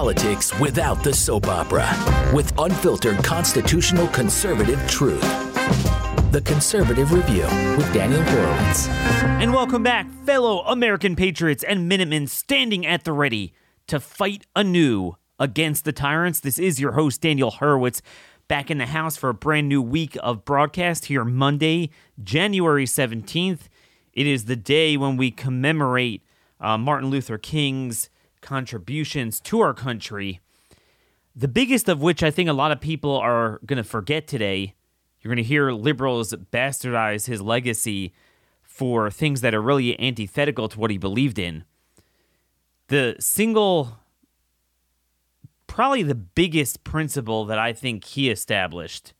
politics without the soap opera with unfiltered constitutional conservative truth. The Conservative Review with Daniel Horowitz. And welcome back, fellow American patriots and Minutemen standing at the ready to fight anew against the tyrants. This is your host, Daniel Horowitz, back in the house for a brand new week of broadcast here Monday, January 17th. It is the day when we commemorate uh, Martin Luther King's contributions to our country. The biggest of which I think a lot of people are going to forget today you're going to hear liberals bastardize his legacy for things that are really antithetical to what he believed in. The single, probably the biggest principle that I think he established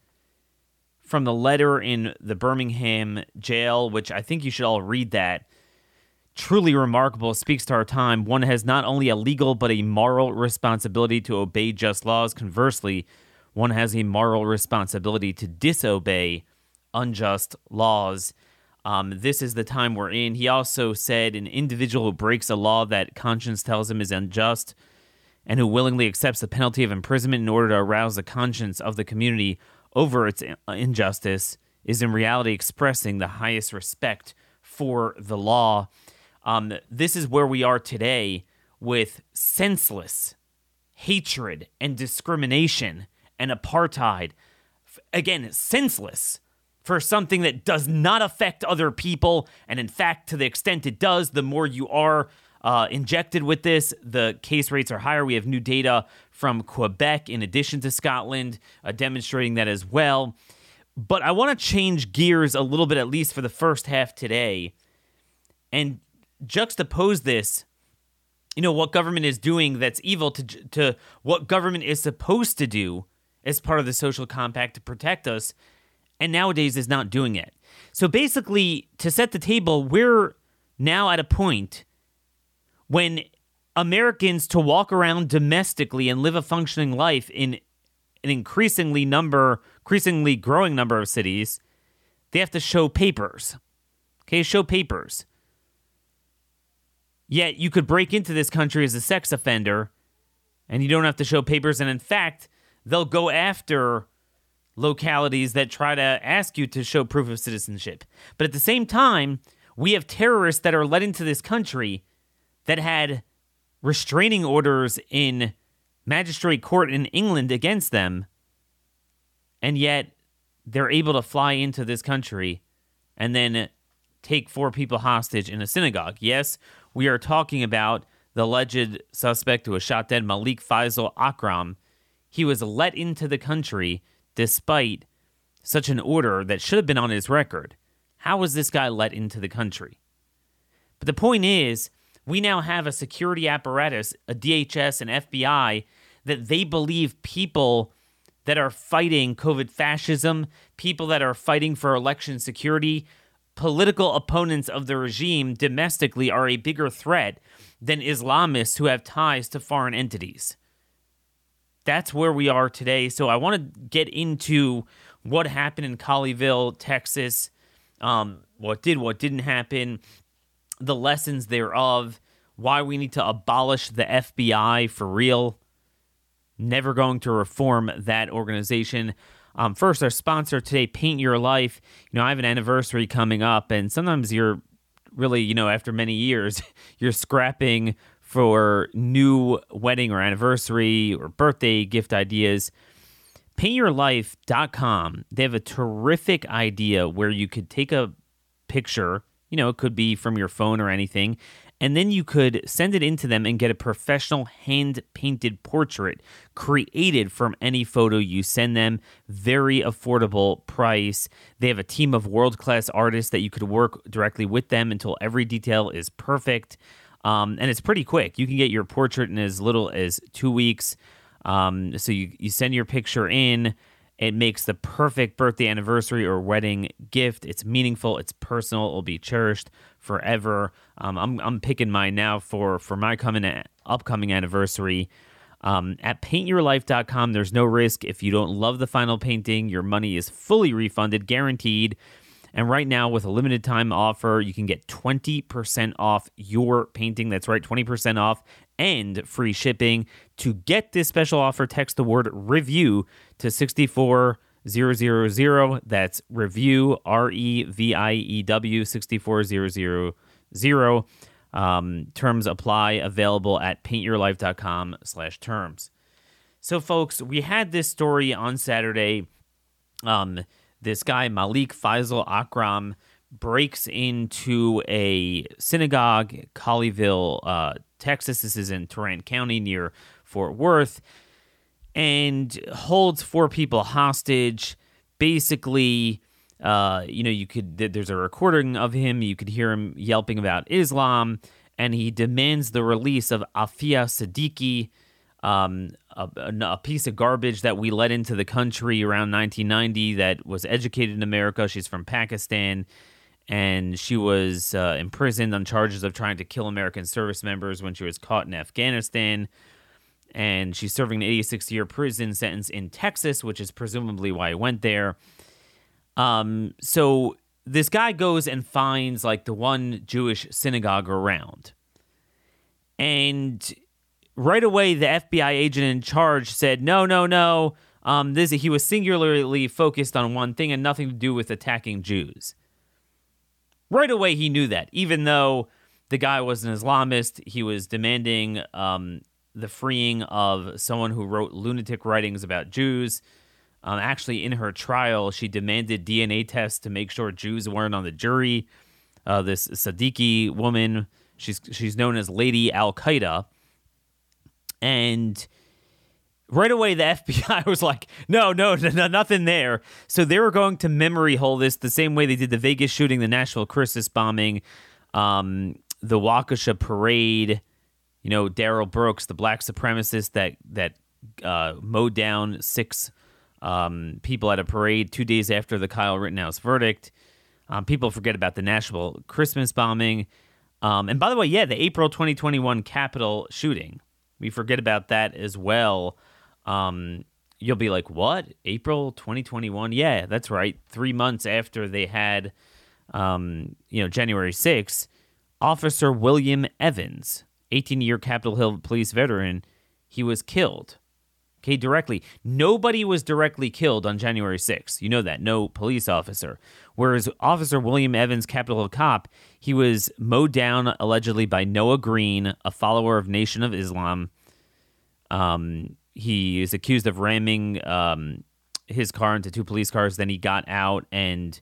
from the letter in the Birmingham jail, which I think you should all read that. Truly remarkable, speaks to our time. One has not only a legal but a moral responsibility to obey just laws. Conversely, one has a moral responsibility to disobey unjust laws. Um, this is the time we're in. He also said an individual who breaks a law that conscience tells him is unjust and who willingly accepts the penalty of imprisonment in order to arouse the conscience of the community over its injustice is in reality expressing the highest respect for the law. Um, this is where we are today with senseless hatred and discrimination and apartheid. Again, senseless for something that does not affect other people. And in fact, to the extent it does, the more you are uh, injected with this, the case rates are higher. We have new data from Quebec, in addition to Scotland, uh, demonstrating that as well. But I want to change gears a little bit, at least for the first half today, and juxtapose this you know what government is doing that's evil to to what government is supposed to do as part of the social compact to protect us, and nowadays is not doing it. So basically, to set the table, we're now at a point when Americans to walk around domestically and live a functioning life in an increasingly number, increasingly growing number of cities, they have to show papers. Okay, show papers. Yet you could break into this country as a sex offender and you don't have to show papers. And in fact, they'll go after localities that try to ask you to show proof of citizenship. But at the same time, we have terrorists that are let into this country that had restraining orders in magistrate court in England against them, and yet they're able to fly into this country and then take four people hostage in a synagogue. Yes, we are talking about the alleged suspect who was shot dead, Malik Faisal Akram, he was let into the country despite such an order that should have been on his record. How was this guy let into the country? But the point is, we now have a security apparatus, a DHS and FBI, that they believe people that are fighting COVID fascism, people that are fighting for election security, political opponents of the regime domestically are a bigger threat than Islamists who have ties to foreign entities that's where we are today. So I want to get into what happened in Colleyville, Texas, um, what did, what didn't happen, the lessons thereof, why we need to abolish the FBI for real. Never going to reform that organization. Um, first, our sponsor today, Paint Your Life. You know, I have an anniversary coming up, and sometimes you're really, you know, after many years, you're scrapping for new wedding or anniversary or birthday gift ideas, paintyourlife.com. They have a terrific idea where you could take a picture, you know, it could be from your phone or anything, and then you could send it into them and get a professional hand painted portrait created from any photo you send them. Very affordable price. They have a team of world class artists that you could work directly with them until every detail is perfect. Um, and it's pretty quick. You can get your portrait in as little as two weeks. Um, so you, you send your picture in. It makes the perfect birthday, anniversary, or wedding gift. It's meaningful. It's personal. It will be cherished forever. Um, I'm, I'm picking mine now for for my coming upcoming anniversary. Um, at paintyourlife.com, there's no risk. If you don't love the final painting, your money is fully refunded, guaranteed. And right now, with a limited time offer, you can get 20% off your painting. That's right, 20% off and free shipping. To get this special offer, text the word review to 64000. That's review, R E V I E W, 64000. Um, terms apply, available at paintyourlife.com slash terms. So, folks, we had this story on Saturday. Um, this guy, Malik Faisal Akram, breaks into a synagogue, Colleyville, uh, Texas. This is in Tarrant County near Fort Worth, and holds four people hostage. Basically, uh, you know, you could there's a recording of him. You could hear him yelping about Islam, and he demands the release of Aafia Siddiqui, um, a, a, piece of garbage that we let into the country around 1990 that was educated in America. She's from Pakistan and she was uh, imprisoned on charges of trying to kill American service members when she was caught in Afghanistan. And she's serving an 86 year prison sentence in Texas, which is presumably why I went there. Um, so this guy goes and finds like the one Jewish synagogue around. And right away, the FBI agent in charge said, no, no, no. Um, this he was singularly focused on one thing and nothing to do with attacking Jews. Right away, he knew that, even though the guy was an Islamist, he was demanding um, the freeing of someone who wrote lunatic writings about Jews. Um, actually, in her trial, she demanded DNA tests to make sure Jews weren't on the jury. Uh, this Siddiqui woman, she's she's known as Lady Al Qaeda, and right away the FBI was like, no, no, no, nothing there. So they were going to memory hole this the same way they did the Vegas shooting, the Nashville Christmas bombing, um, the Waukesha parade. You know, Darrell Brooks, the black supremacist that that uh, mowed down six um, people at a parade two days after the Kyle Rittenhouse verdict. Um, people forget about the Nashville Christmas bombing. Um, and by the way, yeah, the April 2021 Capitol shooting. We forget about that as well um, you'll be like, what? April 2021? Yeah, that's right. Three months after they had, um, you know, January 6th, Officer William Evans, 18 year Capitol Hill police veteran, he was killed. Okay, directly. Nobody was directly killed on January 6th. You know that. No police officer. Whereas Officer William Evans, Capitol cop, he was mowed down allegedly by Noah Green, a follower of Nation of Islam. Um, he is accused of ramming um, his car into two police cars. Then he got out and,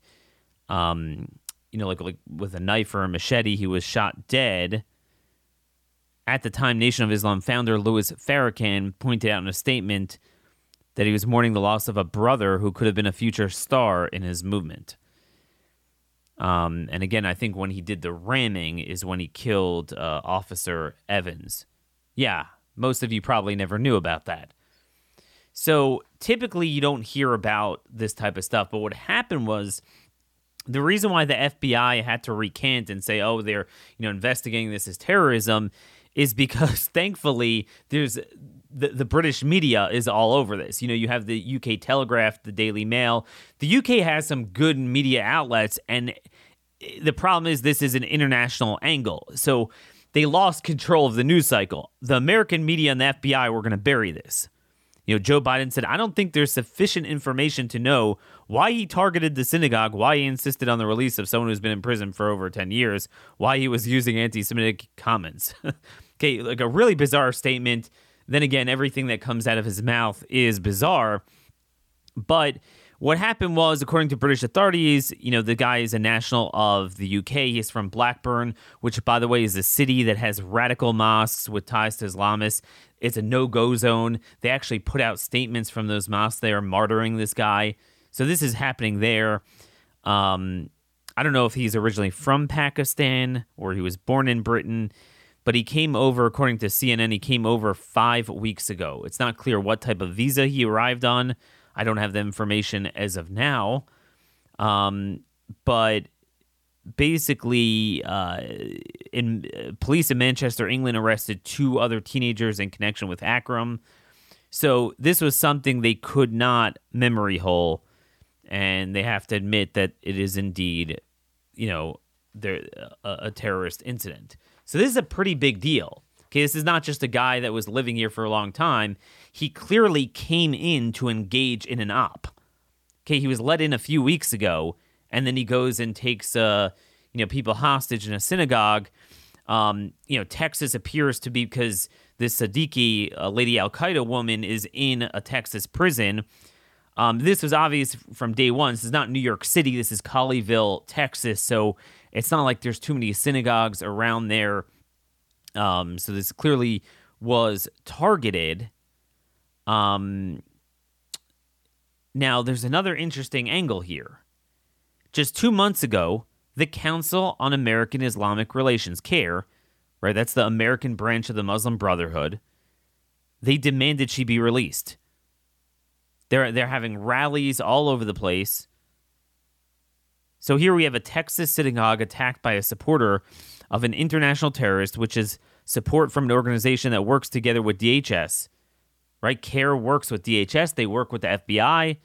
um, you know, like like with a knife or a machete, he was shot dead. At the time, Nation of Islam founder Louis Farrakhan pointed out in a statement that he was mourning the loss of a brother who could have been a future star in his movement. Um, and again, I think when he did the ramming is when he killed uh, Officer Evans. Yeah, most of you probably never knew about that. So typically, you don't hear about this type of stuff. But what happened was the reason why the FBI had to recant and say, "Oh, they're you know investigating this as terrorism," is because thankfully there's the, the British media is all over this. You know, you have the UK Telegraph, the Daily Mail. The UK has some good media outlets, and eh, the problem is this is an international angle. So they lost control of the news cycle. The American media and the FBI were going to bury this. You know, Joe Biden said, I don't think there's sufficient information to know why he targeted the synagogue, why he insisted on the release of someone who's been in prison for over 10 years, why he was using anti Semitic comments. okay, like a really bizarre statement. Then again, everything that comes out of his mouth is bizarre. But what happened was, according to British authorities, you know, the guy is a national of the UK. He's from Blackburn, which, by the way, is a city that has radical mosques with ties to Islamists. It's a no go zone. They actually put out statements from those mosques. They are martyring this guy. So this is happening there. Um, I don't know if he's originally from Pakistan or he was born in Britain, but he came over, according to CNN, he came over five weeks ago. It's not clear what type of visa he arrived on. I don't have the information as of now. Um, but basically, uh, in uh, police in Manchester, England, arrested two other teenagers in connection with Akram. So this was something they could not memory hole, and they have to admit that it is indeed, you know, a, a terrorist incident. So this is a pretty big deal. Okay, this is not just a guy that was living here for a long time. He clearly came in to engage in an op. Okay, he was let in a few weeks ago, and then he goes and takes uh, you know, people hostage in a synagogue. Um, you know, Texas appears to be because this Siddiqui, a Lady Al Qaeda woman, is in a Texas prison. Um, this was obvious from day one. This is not New York City. This is Colleyville, Texas. So it's not like there's too many synagogues around there. Um, so this clearly was targeted. Um, now, there's another interesting angle here. Just two months ago, the Council on American Islamic Relations, CAIR, right? That's the American branch of the Muslim Brotherhood. They demanded she be released. They're they're having rallies all over the place. So here we have a Texas synagogue attacked by a supporter of an international terrorist, which is support from an organization that works together with DHS. Right? CAIR works with DHS, they work with the FBI.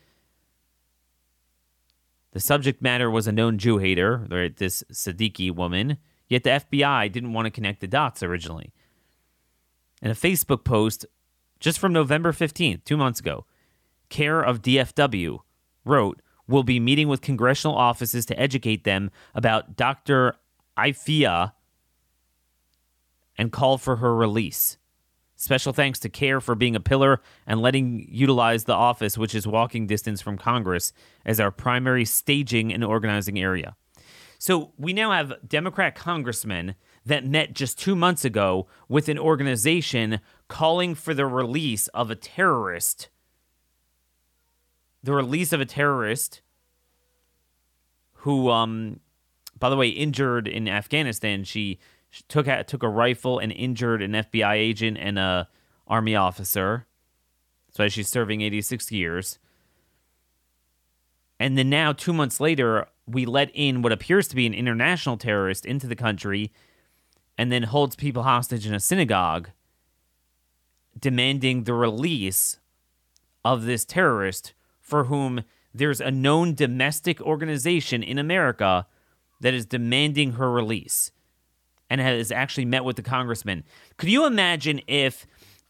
The subject matter was a known Jew hater, right, this Siddiqui woman, yet the FBI didn't want to connect the dots originally. In a Facebook post just from November 15th, two months ago, CAIR of DFW wrote, We'll be meeting with congressional offices to educate them about Dr. Aafia and call for her release. Special thanks to CAIR for being a pillar and letting utilize the office, which is walking distance from Congress, as our primary staging and organizing area. So we now have Democrat congressmen that met just two months ago with an organization calling for the release of a terrorist. The release of a terrorist who, um, by the way, injured in Afghanistan. She she took a, took a rifle and injured an FBI agent and a army officer. So she's serving 86 years. And then now, two months later, we let in what appears to be an international terrorist into the country and then holds people hostage in a synagogue, demanding the release of this terrorist for whom there's a known domestic organization in America that is demanding her release and has actually met with the congressman. Could you imagine if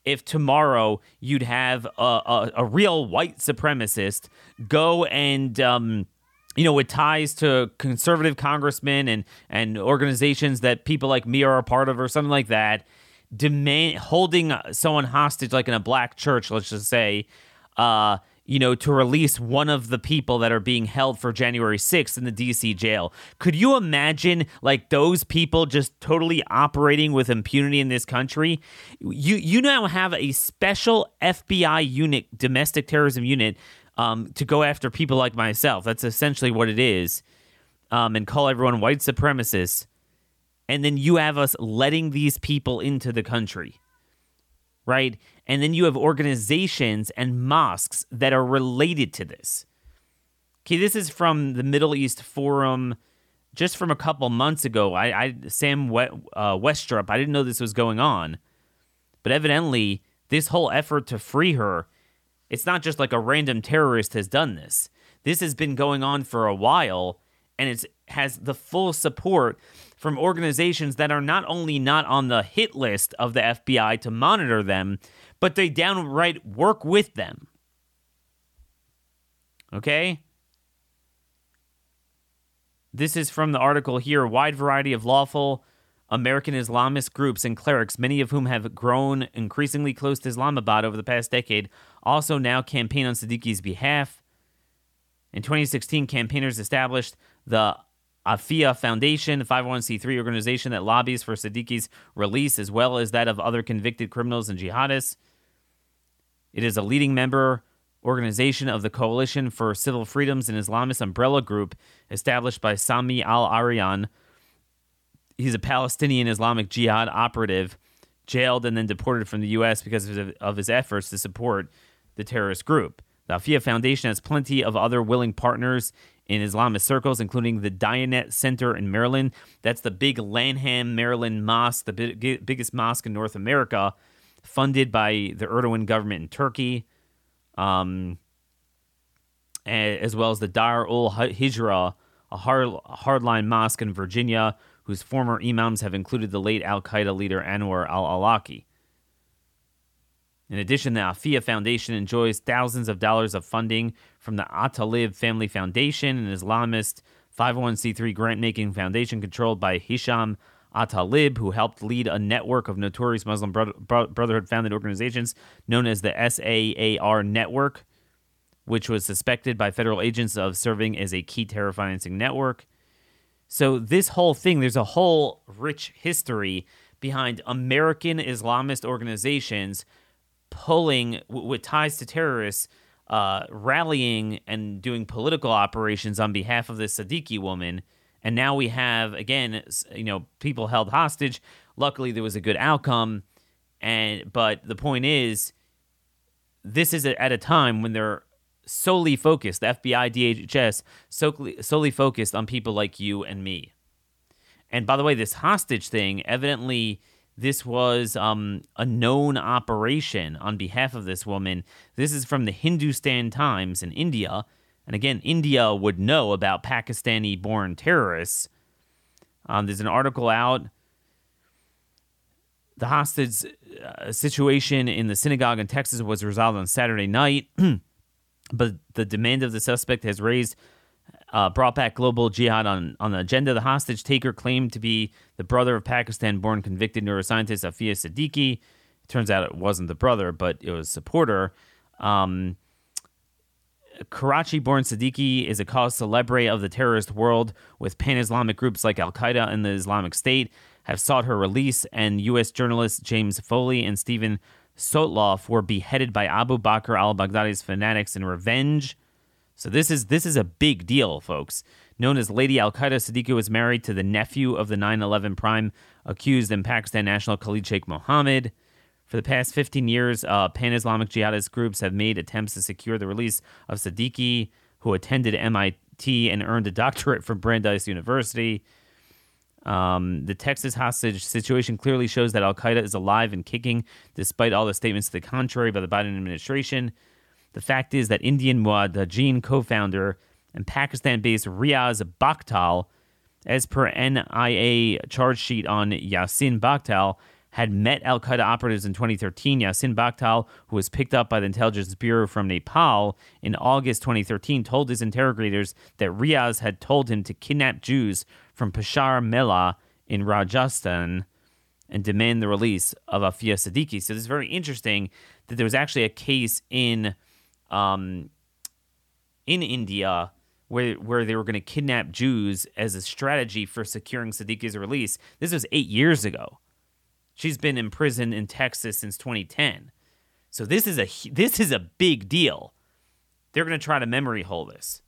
if tomorrow you'd have a, a, a real white supremacist go and um, you know with ties to conservative congressmen and and organizations that people like me are a part of or something like that demand holding someone hostage like in a black church let's just say uh you know, to release one of the people that are being held for January 6th in the DC jail. Could you imagine like those people just totally operating with impunity in this country? You you now have a special FBI unit, domestic terrorism unit, um, to go after people like myself. That's essentially what it is. Um, and call everyone white supremacists. And then you have us letting these people into the country. Right? And then you have organizations and mosques that are related to this. Okay, this is from the Middle East Forum just from a couple months ago. I, I Sam uh, Westrop, I didn't know this was going on. But evidently, this whole effort to free her, it's not just like a random terrorist has done this. This has been going on for a while, and it has the full support from organizations that are not only not on the hit list of the FBI to monitor them, but they downright work with them. Okay? This is from the article here. A wide variety of lawful American Islamist groups and clerics, many of whom have grown increasingly close to Islamabad over the past decade, also now campaign on Siddiqui's behalf. In 2016, campaigners established the Aafia Foundation, a 501c3 organization that lobbies for Siddiqui's release, as well as that of other convicted criminals and jihadists. It is a leading member organization of the Coalition for Civil Freedoms and Islamist umbrella group established by Sami al Arian. He's a Palestinian Islamic Jihad operative, jailed and then deported from the U.S. because of his efforts to support the terrorist group. The Aafia Foundation has plenty of other willing partners in Islamist circles, including the Diyanet Center in Maryland. That's the big Lanham, Maryland mosque, the big, biggest mosque in North America funded by the Erdogan government in Turkey, um, as well as the Dar ul Hijra, a hard, hardline mosque in Virginia, whose former imams have included the late Al Qaeda leader Anwar al Awlaki. In addition, the Aafia Foundation enjoys thousands of dollars of funding from the Altalib Family Foundation, an Islamist 501c3 grant making foundation controlled by Hisham Altalib, who helped lead a network of notorious Muslim Brotherhood founded organizations known as the SAAR Network, which was suspected by federal agents of serving as a key terror financing network. So, this whole thing, there's a whole rich history behind American Islamist organizations pulling with ties to terrorists, uh, rallying and doing political operations on behalf of this Siddiqui woman. And now we have again, you know, people held hostage. Luckily, there was a good outcome. And but the point is, this is at a time when they're solely focused, the FBI, DHS, solely, solely focused on people like you and me. And by the way, this hostage thing, evidently, this was um, a known operation on behalf of this woman. This is from the Hindustan Times in India. And again, India would know about Pakistani born terrorists. Um, there's an article out. The hostage uh, situation in the synagogue in Texas was resolved on Saturday night, but the demand of the suspect has raised uh, brought back global jihad on, on the agenda. The hostage taker claimed to be the brother of Pakistan born convicted neuroscientist Aafia Siddiqui. It turns out it wasn't the brother, but it was a supporter. Um, Karachi born Siddiqui is a cause celebre of the terrorist world, with pan Islamic groups like Al Qaeda and the Islamic State have sought her release, and U.S. journalists James Foley and Steven Sotloff were beheaded by Abu Bakr al Baghdadi's fanatics in revenge. So this is this is a big deal, folks. Known as Lady Al Qaeda, Siddiqui was married to the nephew of the 9/11 prime accused in Pakistan national Khalid Sheikh Mohammed. For the past 15 years, uh, pan-Islamic jihadist groups have made attempts to secure the release of Siddiqui, who attended MIT and earned a doctorate from Brandeis University. Um, the Texas hostage situation clearly shows that Al Qaeda is alive and kicking, despite all the statements to the contrary by the Biden administration. The fact is that Indian Mujahideen co-founder and Pakistan-based Riaz Bhatkal, as per NIA charge sheet on Yasin Bhatkal, had met Al Qaeda operatives in 2013. Yasin Bhatkal, who was picked up by the Intelligence Bureau from Nepal in August 2013, told his interrogators that Riaz had told him to kidnap Jews from Pushkar Mela in Rajasthan and demand the release of Aafia Siddiqui. So this is very interesting that there was actually a case in um, in India where where they were going to kidnap Jews as a strategy for securing Siddiqui's release. This was eight years ago. She's been in prison in Texas since 2010. So this is a this is a big deal. They're going to try to memory hole this.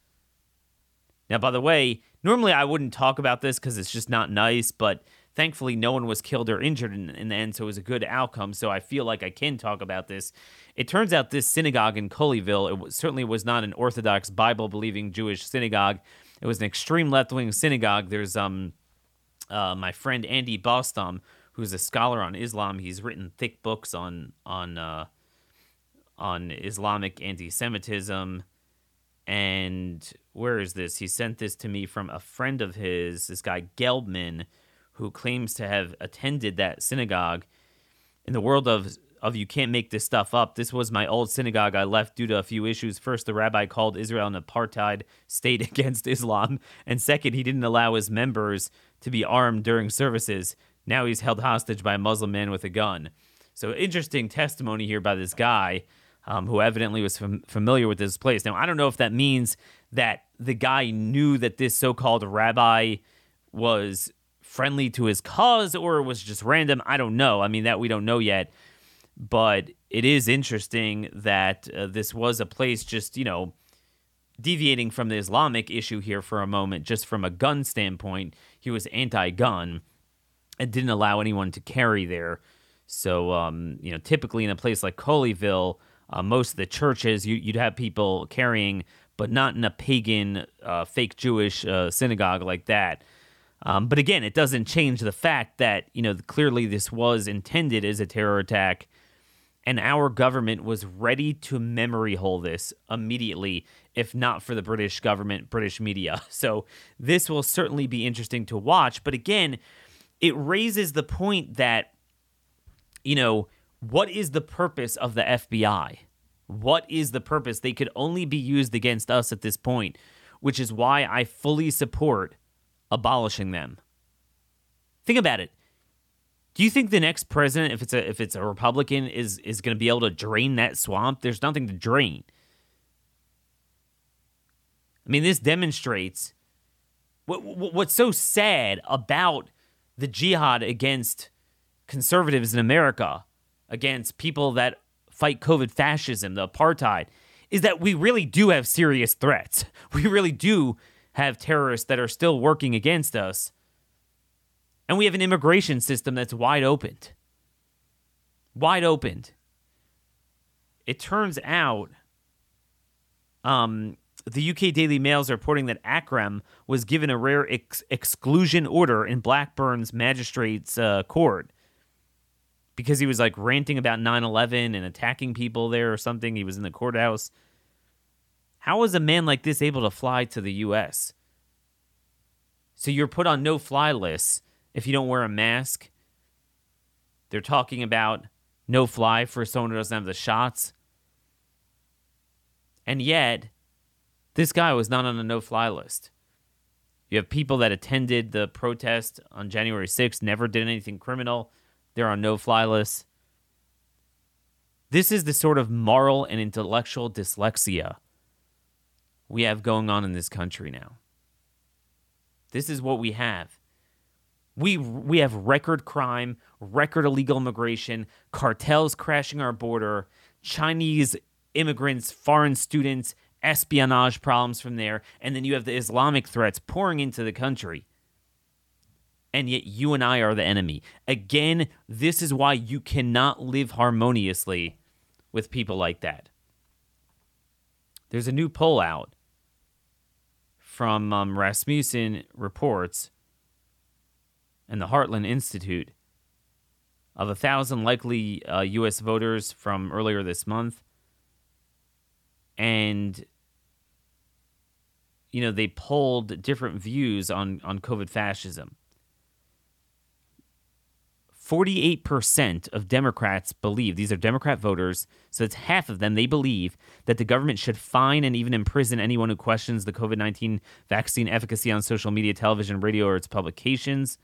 Now, by the way, normally I wouldn't talk about this because it's just not nice, but thankfully no one was killed or injured in, in, the end, so it was a good outcome. So I feel like I can talk about this. It turns out this synagogue in Colleyville, it certainly was not an Orthodox Bible believing Jewish synagogue. It was an extreme left wing synagogue. There's um uh, my friend Andy Bostom, who's a scholar on Islam. He's written thick books on on uh, on Islamic anti-Semitism. And where is this? He sent this to me from a friend of his, this guy Gelbman, who claims to have attended that synagogue. In the world of of you can't make this stuff up. This was my old synagogue I left due to a few issues. First, the rabbi called Israel an apartheid state against Islam, and second, he didn't allow his members to be armed during services. Now he's held hostage by a Muslim man with a gun. So interesting testimony here by this guy. Um, who evidently was fam- familiar with this place. Now, I don't know if that means that the guy knew that this so called rabbi was friendly to his cause or was just random. I don't know. I mean, that we don't know yet. But it is interesting that uh, this was a place just, you know, deviating from the Islamic issue here for a moment, just from a gun standpoint, he was anti gun and didn't allow anyone to carry there. So, um, you know, typically in a place like Colleyville, uh, most of the churches, you, would have people carrying, but not in a pagan, uh, fake Jewish uh, synagogue like that. Um, but again, it doesn't change the fact that you know clearly this was intended as a terror attack, And our government was ready to memory hole this immediately, if not for the British government, British media. So this will certainly be interesting to watch. But again, it raises the point that, you know, what is the purpose of the FBI? What is the purpose? They could only be used against us at this point, which is why I fully support abolishing them. Think about it. Do you think the next president, if it's a if it's a Republican, is is going to be able to drain that swamp? There's nothing to drain. I mean, this demonstrates what, what's so sad about the jihad against conservatives in America, against people that fight COVID fascism, the apartheid, is that we really do have serious threats. We really do have terrorists that are still working against us. And we have an immigration system that's wide opened. Wide opened. It turns out um, the UK Daily Mail is reporting that Akram was given a rare ex- exclusion order in Blackburn's magistrate's uh, court because he was like ranting about 9 11 and attacking people there or something. He was in the courthouse. How is a man like this able to fly to the US? So you're put on no fly lists if you don't wear a mask. They're talking about no fly for someone who doesn't have the shots. And yet, this guy was not on a no fly list. You have people that attended the protest on January 6th, never did anything criminal. They're on no fly lists. This is the sort of moral and intellectual dyslexia we have going on in this country now. This is what we have. We we have record crime, record illegal immigration, cartels crashing our border, Chinese immigrants, foreign students, espionage problems from there, and then you have the Islamic threats pouring into the country. And yet you and I are the enemy. Again, this is why you cannot live harmoniously with people like that. There's a new poll out from um, Rasmussen Reports and the Heartland Institute of a thousand likely uh, U.S. voters from earlier this month. And, you know, they polled different views on, on COVID fascism. 48% of Democrats believe, these are Democrat voters, so it's half of them, they believe that the government should fine and even imprison anyone who questions the COVID 19 vaccine efficacy on social media, television, radio, or its publications.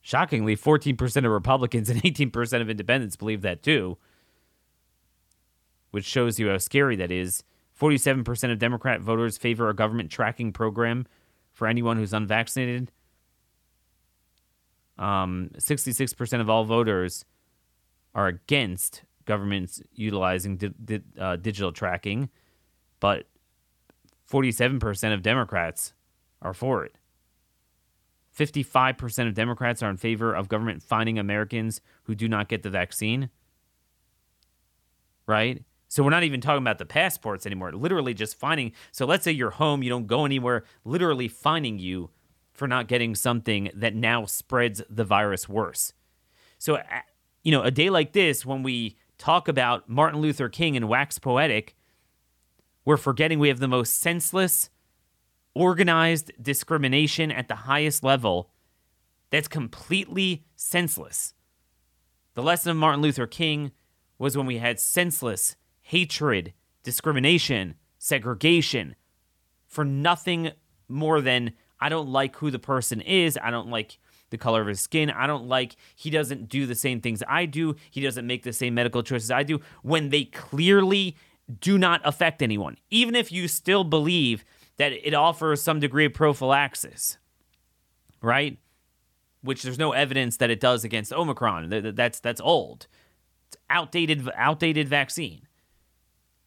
Shockingly, 14% of Republicans and 18% of independents believe that too, which shows you how scary that is. 47% of Democrat voters favor a government tracking program for anyone who's unvaccinated. Um, 66% of all voters are against governments utilizing di- di- uh, digital tracking, but 47% of Democrats are for it. 55% of Democrats are in favor of government finding Americans who do not get the vaccine. Right? So we're not even talking about the passports anymore. Literally just finding. So let's say you're home, you don't go anywhere, literally finding you for not getting something that now spreads the virus worse. So, uh, you know, a day like this, when we talk about Martin Luther King and wax poetic, we're forgetting we have the most senseless organized discrimination at the highest level that's completely senseless. The lesson of Martin Luther King was when we had senseless hatred, discrimination, segregation for nothing more than I don't like who the person is, I don't like the color of his skin. I don't like he doesn't do the same things I do. He doesn't make the same medical choices I do when they clearly do not affect anyone. Even if you still believe that it offers some degree of prophylaxis, right? Which there's no evidence that it does against Omicron. That's that's old. It's outdated outdated vaccine.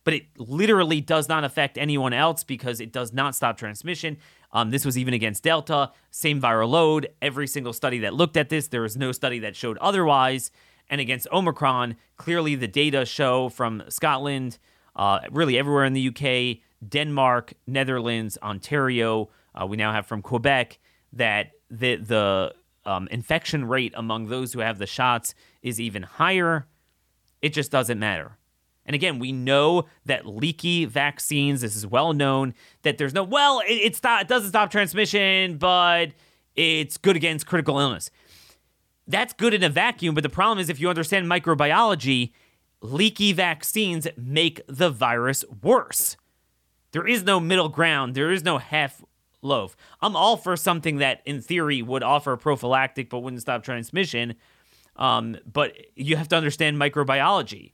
But it literally does not affect anyone else because it does not stop transmission. Um, this was even against Delta, same viral load. Every single study that looked at this, there was no study that showed otherwise. And against Omicron, clearly the data show from Scotland, uh, really everywhere in the UK, Denmark, Netherlands, Ontario. Uh, we now have from Quebec that the the um, infection rate among those who have the shots is even higher. It just doesn't matter. And again, we know that leaky vaccines, this is well known, that there's no, well, it, it's not, it doesn't stop transmission, but it's good against critical illness. That's good in a vacuum, but the problem is if you understand microbiology, leaky vaccines make the virus worse. There is no middle ground, there is no half loaf. I'm all for something that, in theory, would offer prophylactic but wouldn't stop transmission. Um, but you have to understand microbiology.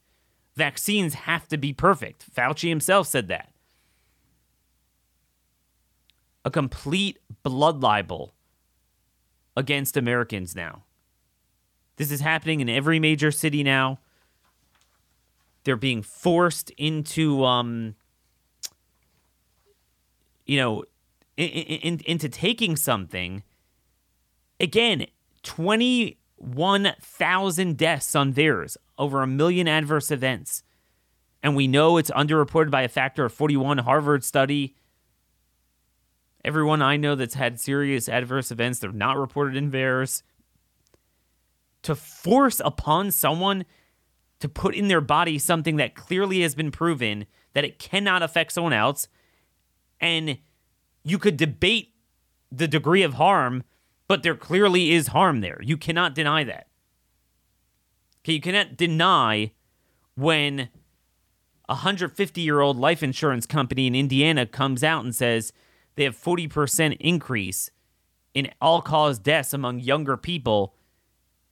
Vaccines have to be perfect. Fauci himself said that. A complete blood libel against Americans now. This is happening in every major city now. They're being forced into, um, you know, in, in, into taking something. Again, 21,000 deaths on theirs, over a million adverse events. And we know it's underreported by a factor of 41 Harvard study. Everyone I know that's had serious adverse events, they're not reported in VAERS. To force upon someone to put in their body something that clearly has been proven that it cannot affect someone else, and you could debate the degree of harm, but there clearly is harm there. You cannot deny that. Okay, you cannot deny when a 150 year old life insurance company in Indiana comes out and says they have 40% increase in all cause deaths among younger people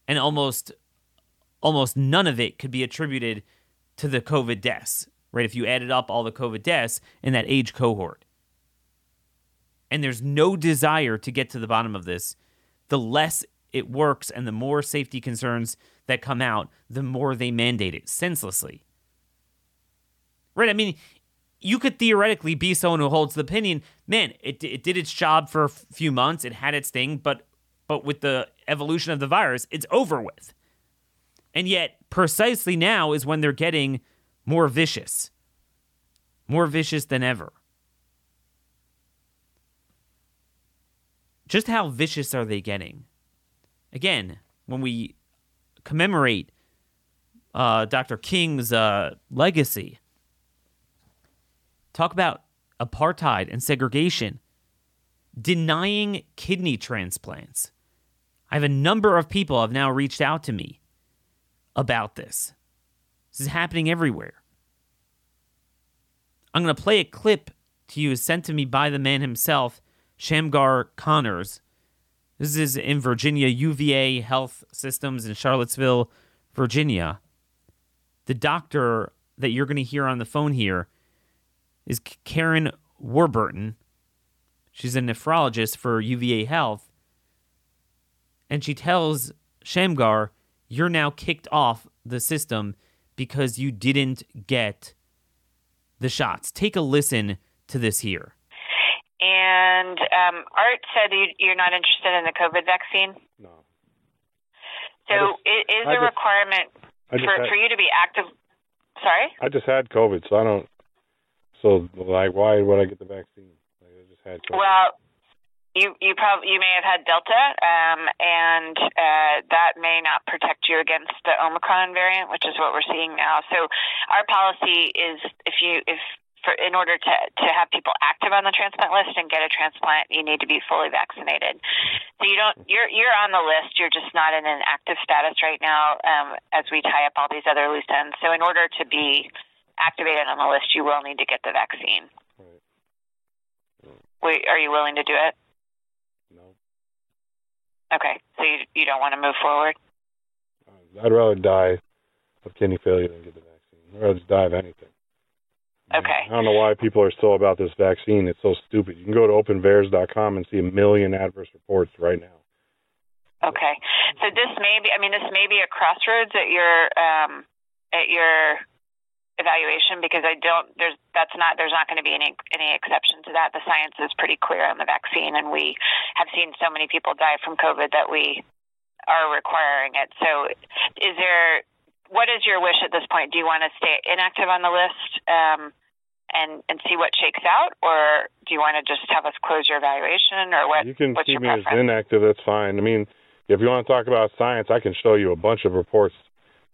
and almost almost none of it could be attributed to the covid deaths right if you added up all the covid deaths in that age cohort and there's no desire to get to the bottom of this, the less it works and the more safety concerns that come out, the more they mandate it senselessly. Right? I mean, you could theoretically be someone who holds the opinion, man, it, it did its job for a few months, it had its thing, but but with the evolution of the virus, it's over with. And yet, precisely now is when they're getting more vicious, more vicious than ever. Just how vicious are they getting? Again, when we commemorate uh, Dr. King's uh, legacy, talk about apartheid and segregation, denying kidney transplants. I have a number of people have now reached out to me about this. This is happening everywhere. I'm going to play a clip to you sent to me by the man himself Shamgar Connors. This is in Virginia, UVA Health Systems in Charlottesville, Virginia. The doctor that you're going to hear on the phone here is Karen Warburton. She's a nephrologist for UVA Health. And she tells Shamgar, You're now kicked off the system because you didn't get the shots. Take a listen to this here. And um, Art said you, are not interested in the COVID vaccine. No. So just, it is a requirement for, had, for you to be active. Sorry. I just had COVID, so I don't. So like, why would I get the vaccine? Like, I just had COVID. Well, you you probably you may have had Delta, um, and uh, that may not protect you against the Omicron variant, which is what we're seeing now. So our policy is if you if for in order to to have people active on the transplant list and get a transplant, you need to be fully vaccinated. So you don't you're you're on the list. You're just not in an active status right now um, as we tie up all these other loose ends. So in order to be activated on the list, you will need to get the vaccine. Right. Wait, are you willing to do it? No. Okay, so you you don't want to move forward. I'd rather die of kidney failure than get the vaccine. I'd rather just die of anything. Okay. I don't know why people are still about this vaccine. It's so stupid. You can go to openvaers.com and see a million adverse reports right now. Okay. So this may be, I mean, this may be a crossroads at your, um, at your evaluation because I don't, there's, that's not, there's not going to be any, any exception to that. The science is pretty clear on the vaccine and we have seen so many people die from COVID that we are requiring it. So is there, what is your wish at this point? Do you want to stay inactive on the list? Um, and and see what shakes out, or do you want to just have us close your evaluation, or what? You can what's keep me preference? as inactive. That's fine. I mean, if you want to talk about science, I can show you a bunch of reports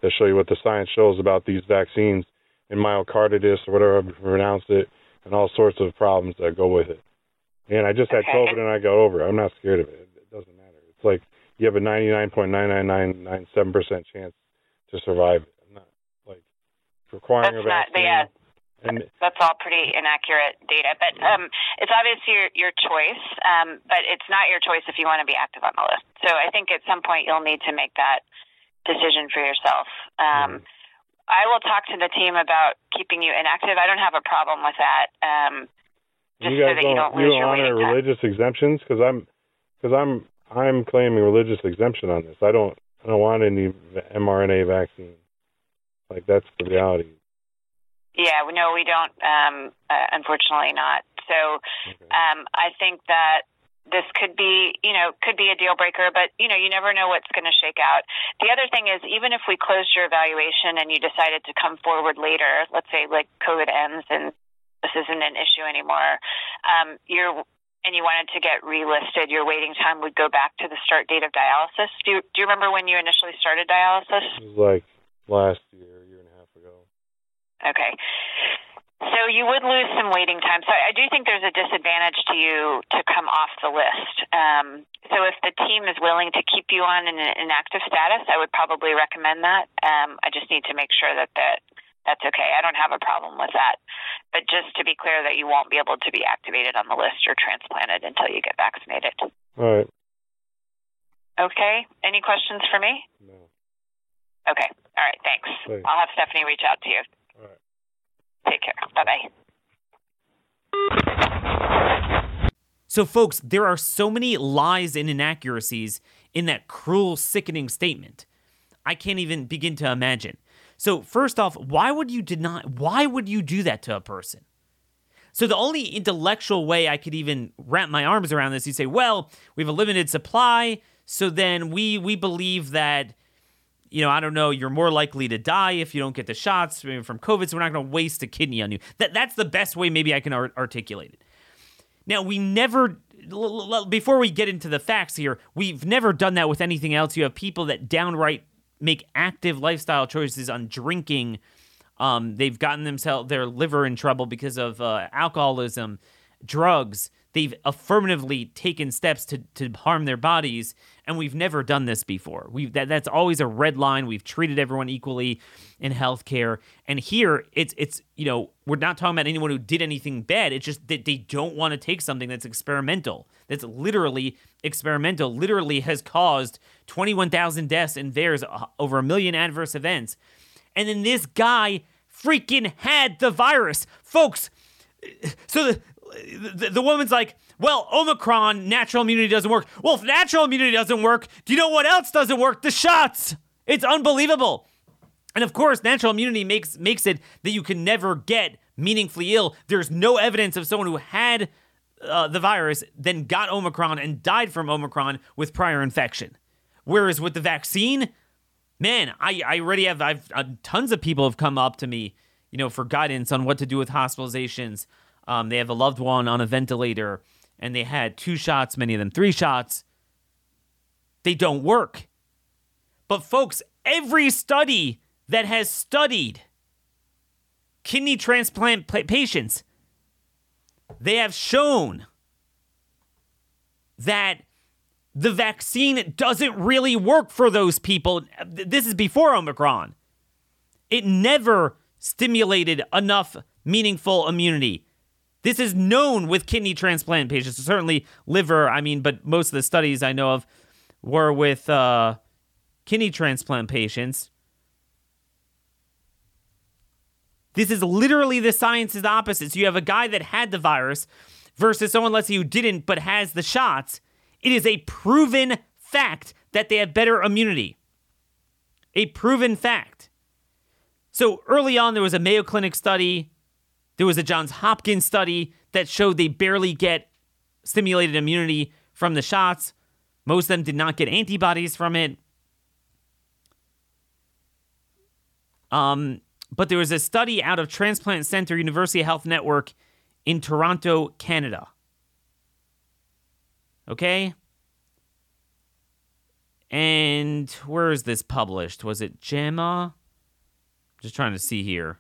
that show you what the science shows about these vaccines and myocarditis or whatever you pronounce it, and all sorts of problems that go with it. And I just had Okay. COVID and I got over it. I'm not scared of it. It doesn't matter. It's like you have a 99.99997% chance to survive it. I'm not like requiring That's a not, vaccine. yeah, and that's all pretty inaccurate data. But um, it's obviously your, your choice, um, but it's not your choice if you want to be active on the list. So I think at some point you'll need to make that decision for yourself. Um, I will talk to the team about keeping you inactive. I don't have a problem with that. Um, just you so that you don't, don't lose you your don't honor waiting time. religious exemptions because I'm because I'm I'm claiming religious exemption on this. I don't I don't want any mRNA vaccine. Like that's the reality. Yeah, no, we don't. Um, uh, unfortunately, not. So Okay. um, I think that this could be, you know, could be a deal breaker, but you know, you never know what's going to shake out. The other thing is, even if we closed your evaluation and you decided to come forward later, let's say like COVID ends and this isn't an issue anymore, um, you're and you wanted to get relisted, your waiting time would go back to the start date of dialysis. Do you, do you remember when you initially started dialysis? It was like last year, year and a half ago. Okay. So you would lose some waiting time. So I do think there's a disadvantage to you to come off the list. Um, so if the team is willing to keep you on an inactive status, I would probably recommend that. Um, I just need to make sure that that that's okay. I don't have a problem with that. But just to be clear that you won't be able to be activated on the list or transplanted until you get vaccinated. All right. Okay. Any questions for me? No. Okay. All right. Thanks. Thanks. I'll have Stephanie reach out to you. All right. Take care. Bye bye. So, folks, there are so many lies and inaccuracies in that cruel, sickening statement. I can't even begin to imagine. So, first off, why would you deny? Why would you do that to a person? So, the only intellectual way I could even wrap my arms around this, you say, well, we have a limited supply, so then we we believe that you know, I don't know, you're more likely to die if you don't get the shots from COVID, so we're not going to waste a kidney on you. That that's the best way maybe I can art- articulate it. Now, we never l- l- before we get into the facts here, we've never done that with anything else. You have people that downright make active lifestyle choices on drinking. Um, they've gotten themselves their liver in trouble because of uh, alcoholism, drugs. They've affirmatively taken steps to, to harm their bodies, and we've never done this before. We that that's always a red line. We've treated everyone equally in healthcare, and here it's it's you know we're not talking about anyone who did anything bad. It's just that they don't want to take something that's experimental. That's literally experimental. Literally has caused twenty one thousand deaths and theirs, uh, over a million adverse events, and then this guy freaking had the virus, folks. So the, the the woman's like, well, Omicron natural immunity doesn't work. Well, if natural immunity doesn't work, do you know what else doesn't work? The shots. It's unbelievable. And of course, natural immunity makes makes it that you can never get meaningfully ill. There's no evidence of someone who had uh, the virus, then got Omicron and died from Omicron with prior infection. Whereas with the vaccine, man, I, I already have I've uh, tons of people have come up to me, you know, for guidance on what to do with hospitalizations. Um, they have a loved one on a ventilator, and they had two shots, many of them three shots. They don't work. But folks, every study that has studied kidney transplant patients, they have shown that the vaccine doesn't really work for those people. This is before Omicron. It never stimulated enough meaningful immunity. This is known with kidney transplant patients, certainly liver. I mean, but most of the studies I know of were with uh, kidney transplant patients. This is literally the science science's opposite. So you have a guy that had the virus versus someone, let's say, who didn't but has the shots. It is a proven fact that they have better immunity. A proven fact. So early on, there was a Mayo Clinic study, there was a Johns Hopkins study that showed they barely get stimulated immunity from the shots. Most of them did not get antibodies from it. Um, but there was a study out of Transplant Center University Health Network in Toronto, Canada. Okay? And where is this published? Was it JAMA? Just trying to see here.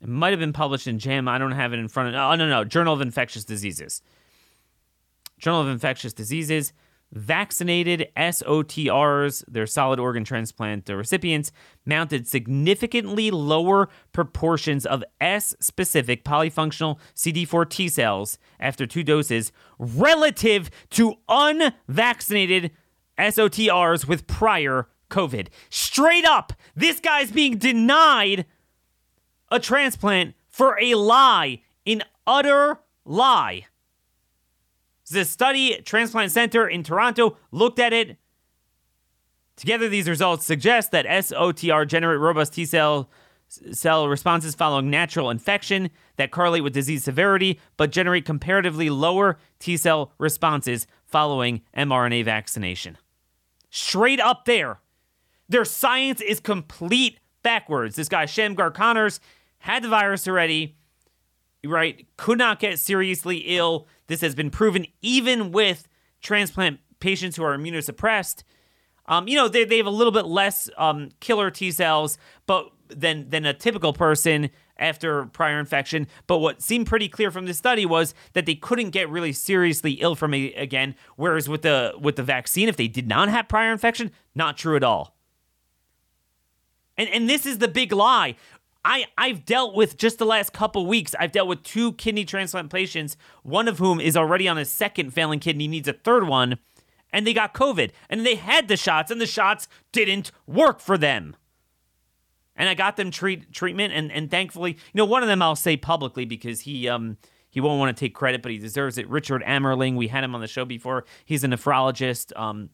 It might have been published in JAMA. I don't have it in front of. Oh no, no, Journal of Infectious Diseases. Journal of Infectious Diseases. Vaccinated SOTRs, their solid organ transplant recipients, mounted significantly lower proportions of S specific polyfunctional CD4 T cells after two doses relative to unvaccinated SOTRs with prior COVID. Straight up, this guy's being denied a transplant for a lie, an utter lie. The study transplant center in Toronto looked at it. Together, these results suggest that SOTR generate robust T cell cell responses following natural infection that correlate with disease severity, but generate comparatively lower T cell responses following mRNA vaccination. Straight up there. Their science is complete backwards. This guy, Shamgar Connors, had the virus already, right? Could not get seriously ill. This has been proven even with transplant patients who are immunosuppressed. Um, you know, they, they have a little bit less um, killer T cells, but than than a typical person after prior infection. But what seemed pretty clear from this study was that they couldn't get really seriously ill from it again. Whereas with the with the vaccine, if they did not have prior infection, not true at all. And and this is the big lie. I, I've dealt with just the last couple weeks, I've dealt with two kidney transplant patients, one of whom is already on a second failing kidney, needs a third one, and they got COVID. And they had the shots, and the shots didn't work for them. And I got them treat treatment, and, and thankfully, you know, one of them I'll say publicly because he um he won't want to take credit, but he deserves it. Richard Amerling, we had him on the show before. He's a nephrologist. Um,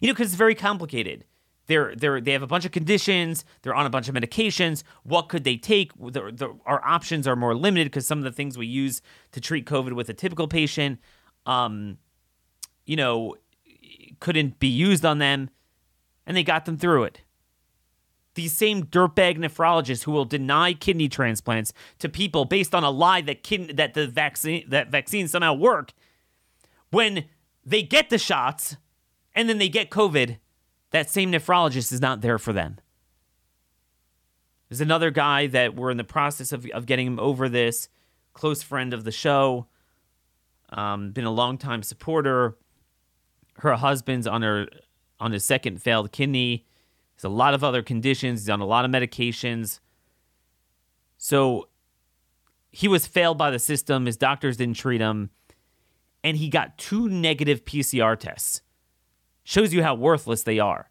you know, because it's very complicated they're they're they have a bunch of conditions they're on a bunch of medications. What could they take? The, the, our options are more limited because some of the things we use to treat covid with a typical patient um you know couldn't be used on them and they got them through it. These same dirtbag nephrologists who will deny kidney transplants to people based on a lie that kid, that the vaccine that vaccines somehow work when they get the shots and then they get covid that same nephrologist is not there for them. There's another guy that we're in the process of, of getting him over this, close friend of the show, um, been a longtime supporter. Her husband's on her on his second failed kidney. There's a lot of other conditions. He's on a lot of medications. So he was failed by the system. His doctors didn't treat him. And he got two negative PCR tests shows you how worthless they are.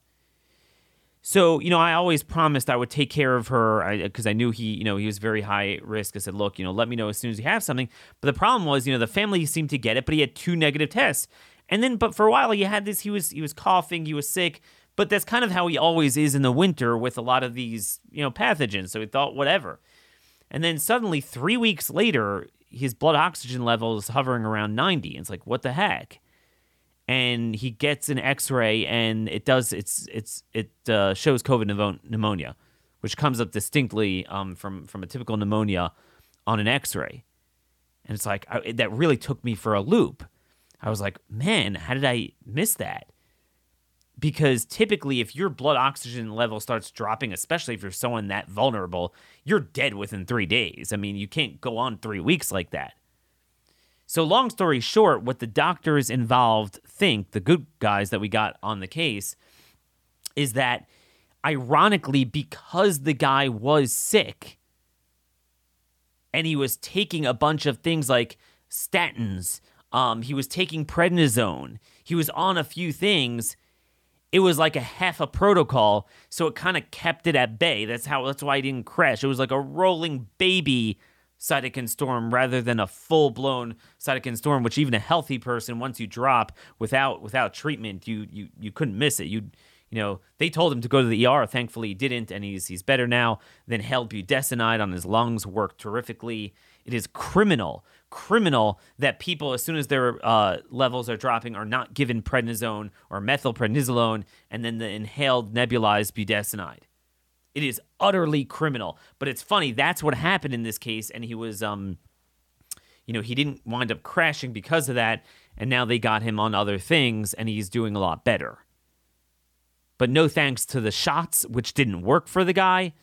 So, you know, I always promised I would take care of her because I, I, knew he, you know, he was very high risk. I said, look, you know, let me know as soon as you have something. But the problem was, you know, the family seemed to get it, but he had two negative tests. And then, but for a while, he had this. He was he was coughing. He was sick. But that's kind of how he always is in the winter with a lot of these, you know, pathogens. So he thought whatever. And then suddenly, three weeks later, his blood oxygen level is hovering around 90. And it's like, what the heck? And he gets an X-ray, and it does it's it's it uh, shows COVID pneumonia, which comes up distinctly um, from from a typical pneumonia on an X-ray, and it's like I, that really took me for a loop. I was like, man, how did I miss that? Because typically, if your blood oxygen level starts dropping, especially if you're someone that vulnerable, you're dead within three days. I mean, you can't go on three weeks like that. So, long story short, what the doctors involved think, the good guys that we got on the case, is that ironically, because the guy was sick and he was taking a bunch of things like statins, um, he was taking prednisone, he was on a few things. It was like a half a protocol, so it kind of kept it at bay. That's how. That's why he didn't crash. It was like a rolling baby cytokine storm rather than a full blown cytokine storm, which even a healthy person, once you drop without without treatment, you you you couldn't miss it. You you know they told him to go to the ER. Thankfully, he didn't, and he's he's better now. Then held budesonide on his lungs worked terrifically. It is criminal, criminal that people, as soon as their uh, levels are dropping, are not given prednisone or methylprednisolone, and then the inhaled nebulized budesonide. It is utterly criminal. But it's funny, that's what happened in this case, and he was um you know, he didn't wind up crashing because of that. and now they got him on other things, and he's doing a lot better. But no thanks to the shots, which didn't work for the guy.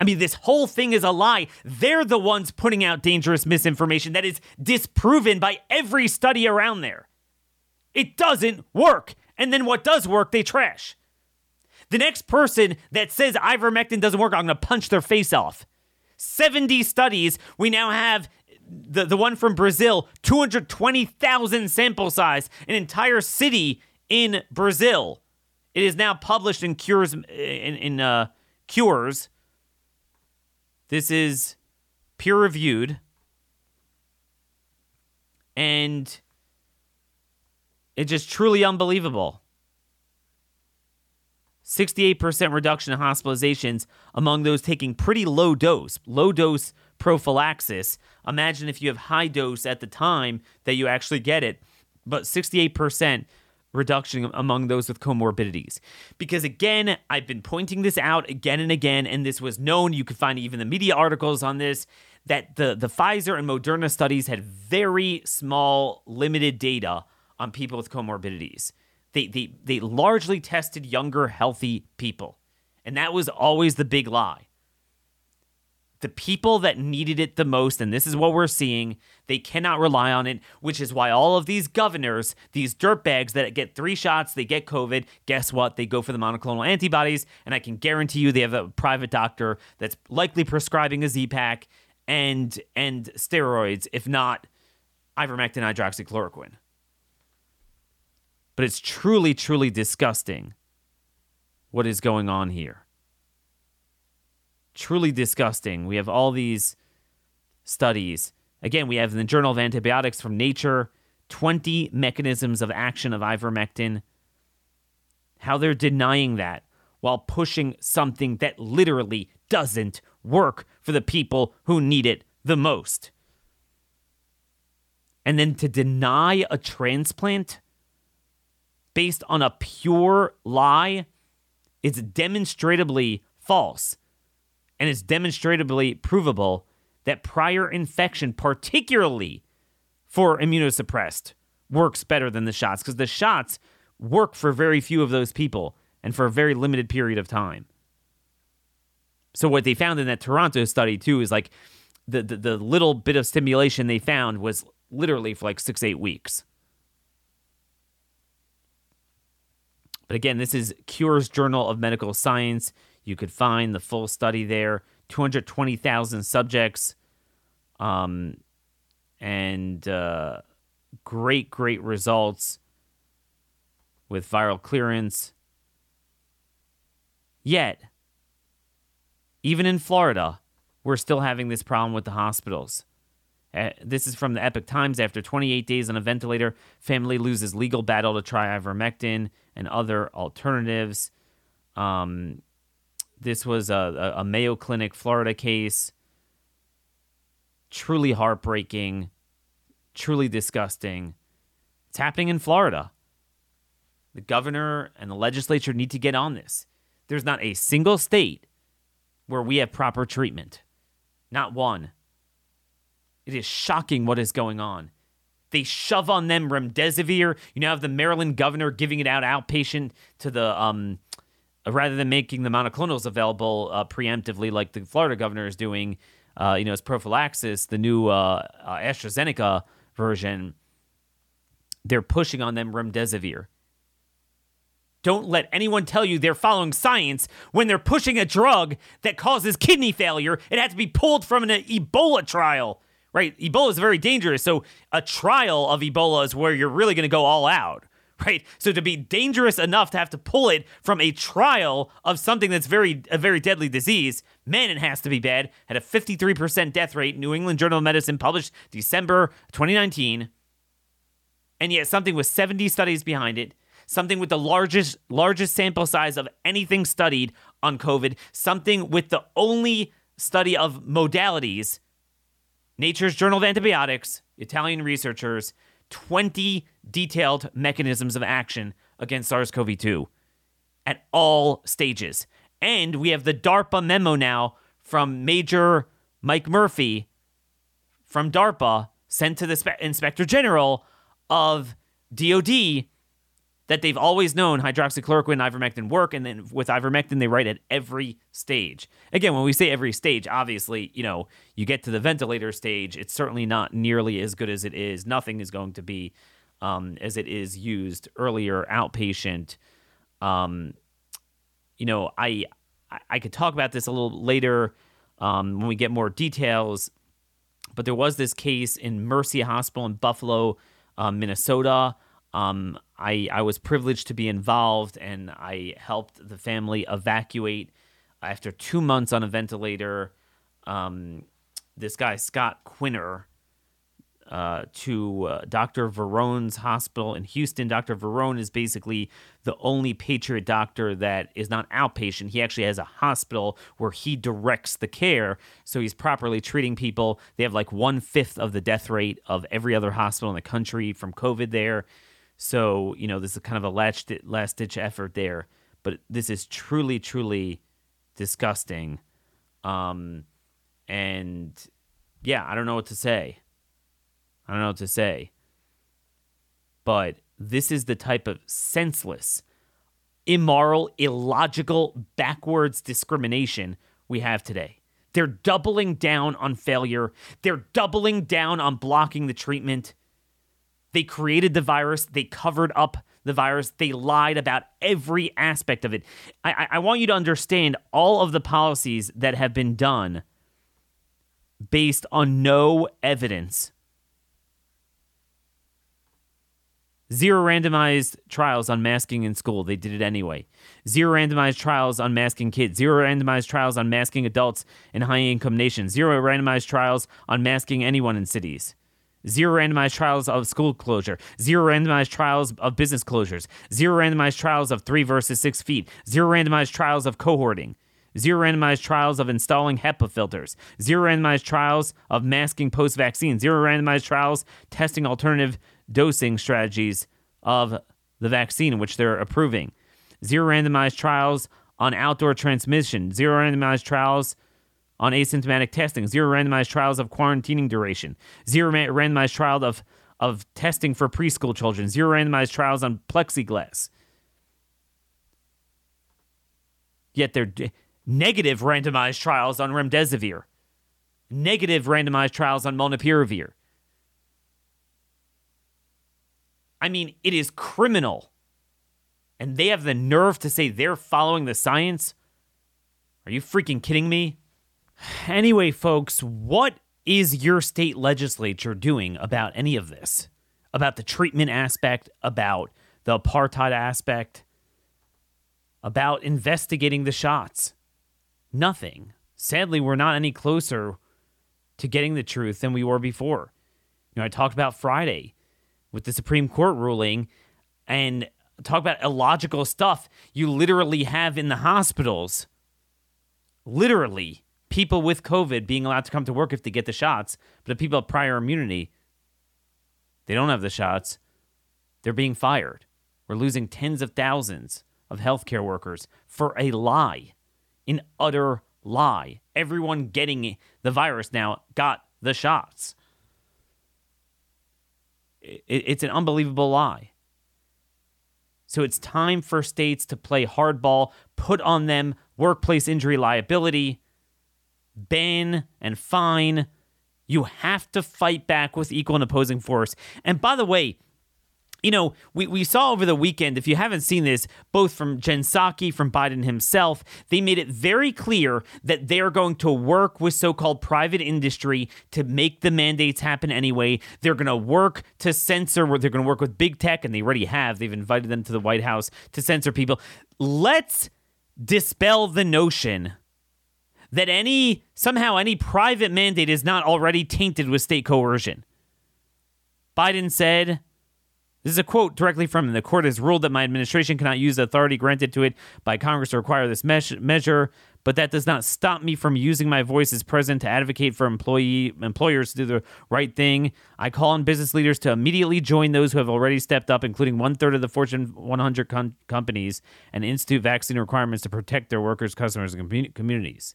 I mean, this whole thing is a lie. They're the ones putting out dangerous misinformation that is disproven by every study around there. It doesn't work. And then what does work, they trash. The next person that says ivermectin doesn't work, I'm going to punch their face off. 70 studies. We now have the, the one from Brazil, 220,000 sample size, an entire city in Brazil. It is now published in Cureus in, in uh, Cureus this is peer reviewed. And it's just truly unbelievable. 68% reduction in hospitalizations among those taking pretty low dose, low dose prophylaxis. Imagine if you have high dose at the time that you actually get it, but 68% reduction among those with comorbidities. Because again, I've been pointing this out again and again, and this was known. You could find even the media articles on this that the, the Pfizer and Moderna studies had very small, limited data on people with comorbidities. They, they, they largely tested younger, healthy people. And that was always the big lie the people that needed it the most, and this is what we're seeing, they cannot rely on it, which is why all of these governors, these dirtbags that get three shots, they get COVID. Guess what? They go for the monoclonal antibodies, and I can guarantee you they have a private doctor that's likely prescribing a Z-Pak and and steroids, if not ivermectin hydroxychloroquine. But it's truly, truly disgusting what is going on here truly disgusting. We have all these studies. Again, we have in the Journal of Antibiotics from Nature 20 mechanisms of action of ivermectin. How they're denying that while pushing something that literally doesn't work for the people who need it the most. And then to deny a transplant based on a pure lie it's demonstrably false and it's demonstrably provable that prior infection, particularly for immunosuppressed, works better than the shots because the shots work for very few of those people and for a very limited period of time. So what they found in that Toronto study too is like the, the, the little bit of stimulation they found was literally for like six eight weeks. But again, this is Cureus Journal of Medical Science. You could find the full study there 220,000 subjects. Um, and uh, great, great results with viral clearance. Yet, even in Florida, we're still having this problem with the hospitals. Uh, this is from the Epoch Times. After 28 days on a ventilator, family loses legal battle to try ivermectin and other alternatives. Um, this was a, a Mayo Clinic Florida case. Truly heartbreaking, truly disgusting. It's happening in Florida. The governor and the legislature need to get on this. There's not a single state where we have proper treatment. Not one. It is shocking what is going on. They shove on them remdesivir. You now have the Maryland governor giving it out outpatient to the um, rather than making the monoclonals available uh, preemptively, like the Florida governor is doing, uh, you know, as prophylaxis, the new uh, uh, AstraZeneca version, they're pushing on them remdesivir. Don't let anyone tell you they're following science when they're pushing a drug that causes kidney failure. It had to be pulled from an Ebola trial, right? Ebola is very dangerous. So, a trial of Ebola is where you're really going to go all out right? So to be dangerous enough to have to pull it from a trial of something that's very a very deadly disease, man, it has to be bad. Had a 53% death rate. New England Journal of Medicine published December 2019, and yet something with 70 studies behind it. Something with the largest largest sample size of anything studied on COVID. Something with the only study of modalities. Nature's Journal of Antibiotics, Italian researchers 20 detailed mechanisms of action against SARS CoV 2 at all stages. And we have the DARPA memo now from Major Mike Murphy from DARPA sent to the Spe- Inspector General of DOD that they've always known hydroxychloroquine and ivermectin work, and then with ivermectin they write at every stage. Again, when we say every stage, obviously, you know, you get to the ventilator stage, it's certainly not nearly as good as it is. Nothing is going to be um, as it is used earlier outpatient. Um, you know, I I could talk about this a little later um, when we get more details, but there was this case in Mercy Hospital in Buffalo, uh, Minnesota. Um, I, I was privileged to be involved and I helped the family evacuate after two months on a ventilator. Um, this guy, Scott Quiner, uh, to uh, Dr. Varon's hospital in Houston. Dr. Varon is basically the only Patriot doctor that is not outpatient. He actually has a hospital where he directs the care, so he's properly treating people. They have like one fifth of the death rate of every other hospital in the country from COVID there. So, you know, this is kind of a last, last ditch effort there. But this is truly, truly disgusting. Um, and yeah, I don't know what to say. I don't know what to say. But this is the type of senseless, immoral, illogical, backwards discrimination we have today. They're doubling down on failure. They're doubling down on blocking the treatment. They created the virus. They covered up the virus. They lied about every aspect of it. I, I, want you to understand all of the policies that have been done based on no evidence. Zero randomized trials on masking in school. They did it anyway. Zero randomized trials on masking kids. Zero randomized trials on masking adults in high income nations. Zero randomized trials on masking anyone in cities. Zero randomized trials of school closure. Zero randomized trials of business closures. Zero randomized trials of three versus six feet. Zero randomized trials of cohorting. Zero randomized trials of installing HEPA filters. Zero randomized trials of masking post vaccine. Zero randomized trials testing alternative dosing strategies of the vaccine, which they're approving. Zero randomized trials on outdoor transmission. Zero randomized trials on asymptomatic testing, zero randomized trials of quarantining duration, zero randomized trial of, of testing for preschool children, zero randomized trials on plexiglass. Yet they're d- negative randomized trials on remdesivir, negative randomized trials on molnupiravir. I mean, it is criminal. And they have the nerve to say they're following the science? Are you freaking kidding me? Anyway, folks, what is your state legislature doing about any of this? About the treatment aspect, about the apartheid aspect, about investigating the shots? Nothing. Sadly, we're not any closer to getting the truth than we were before. You know, I talked about Friday with the Supreme Court ruling and talk about illogical stuff you literally have in the hospitals. Literally people with COVID being allowed to come to work if they get the shots, but if people have prior immunity, they don't have the shots, they're being fired. We're losing tens of thousands of healthcare workers for a lie, an utter lie. Everyone getting the virus now got the shots. It's an unbelievable lie. So it's time for states to play hardball, put on them workplace injury liability, ban and fine. You have to fight back with equal and opposing force. And by the way, you know, we, we saw over the weekend, if you haven't seen this, both from Jen Psaki, from Biden himself, they made it very clear that they are going to work with so called private industry to make the mandates happen anyway. They're going to work to censor, they're going to work with big tech, and they already have. They've invited them to the White House to censor people. Let's dispel the notion that any somehow any private mandate is not already tainted with state coercion. Biden said, this is a quote directly from him. The court has ruled that my administration cannot use the authority granted to it by Congress to require this measure, but that does not stop me from using my voice as president to advocate for employee employers to do the right thing. I call on business leaders to immediately join those who have already stepped up, including one third of the Fortune 100 com- companies, and institute vaccine requirements to protect their workers, customers, and com- communities.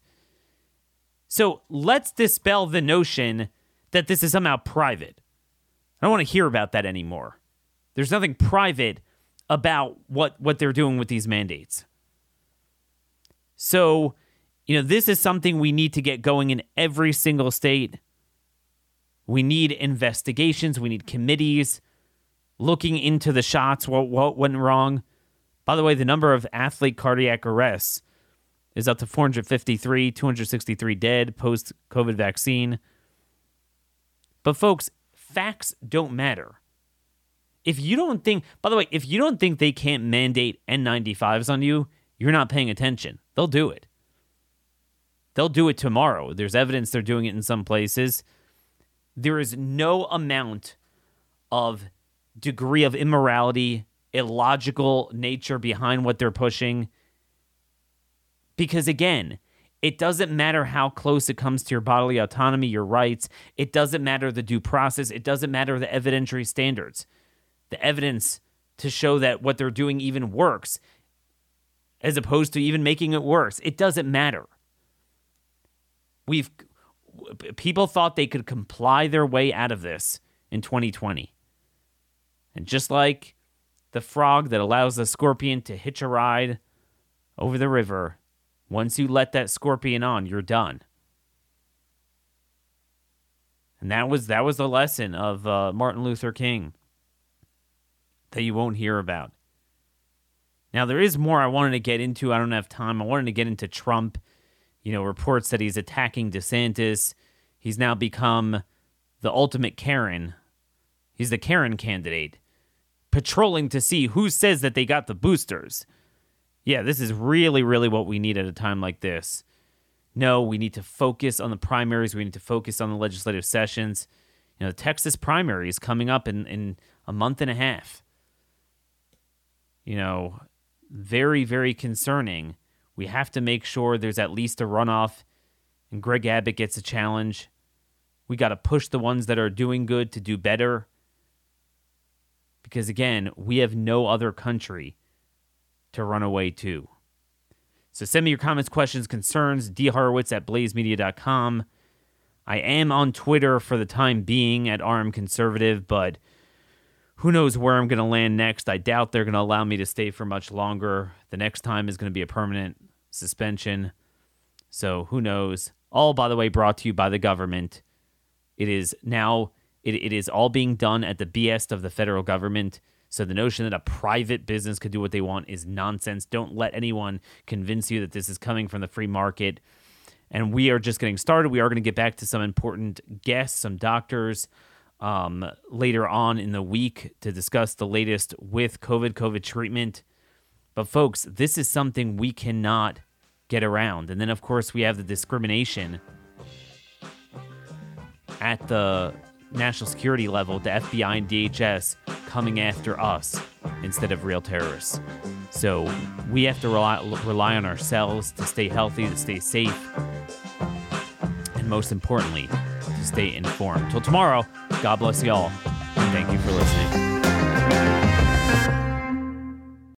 So let's dispel the notion that this is somehow private. I don't want to hear about that anymore. There's nothing private about what what they're doing with these mandates. So, you know, this is something we need to get going in every single state. We need investigations, we need committees looking into the shots, what what went wrong. By the way, the number of athlete cardiac arrests is up to 453, 263 dead post COVID vaccine. But folks, facts don't matter. If you don't think, by the way, if you don't think they can't mandate N95s on you, you're not paying attention. They'll do it. They'll do it tomorrow. There's evidence they're doing it in some places. There is no amount of degree of immorality, illogical nature behind what they're pushing. Because again, it doesn't matter how close it comes to your bodily autonomy, your rights. It doesn't matter the due process. It doesn't matter the evidentiary standards, the evidence to show that what they're doing even works, as opposed to even making it worse. It doesn't matter. We've people thought they could comply their way out of this in 2020. And just like the frog that allows the scorpion to hitch a ride over the river, once you let that scorpion on, you're done. And that was that was the lesson of uh, Martin Luther King that you won't hear about. Now there is more I wanted to get into. I don't have time. I wanted to get into Trump. You know, reports that he's attacking DeSantis. He's now become the ultimate Karen. He's the Karen candidate, patrolling to see who says that they got the boosters. Yeah, this is really, really what we need at a time like this. No, we need to focus on the primaries. We need to focus on the legislative sessions. You know, the Texas primary is coming up in, in a month and a half. You know, very, very concerning. We have to make sure there's at least a runoff and Greg Abbott gets a challenge. We got to push the ones that are doing good to do better. Because again, we have no other country to run away to. So send me your comments, questions, concerns, dhorowitz at blazemedia.com. I am on Twitter for the time being at RM Conservative, but who knows where I'm going to land next. I doubt they're going to allow me to stay for much longer. The next time is going to be a permanent suspension. So who knows? All, by the way, brought to you by the government. It is now, it, it is all being done at the behest of the federal government. So the notion that a private business could do what they want is nonsense. Don't let anyone convince you that this is coming from the free market. And we are just getting started. We are going to get back to some important guests, some doctors um, later on in the week to discuss the latest with COVID, COVID treatment. But folks, this is something we cannot get around. And then, of course, we have the discrimination at the national security level, the FBI and DHS coming after us instead of real terrorists. So we have to rely, rely on ourselves to stay healthy, to stay safe, and most importantly, to stay informed. Till tomorrow, God bless you all, and thank you for listening.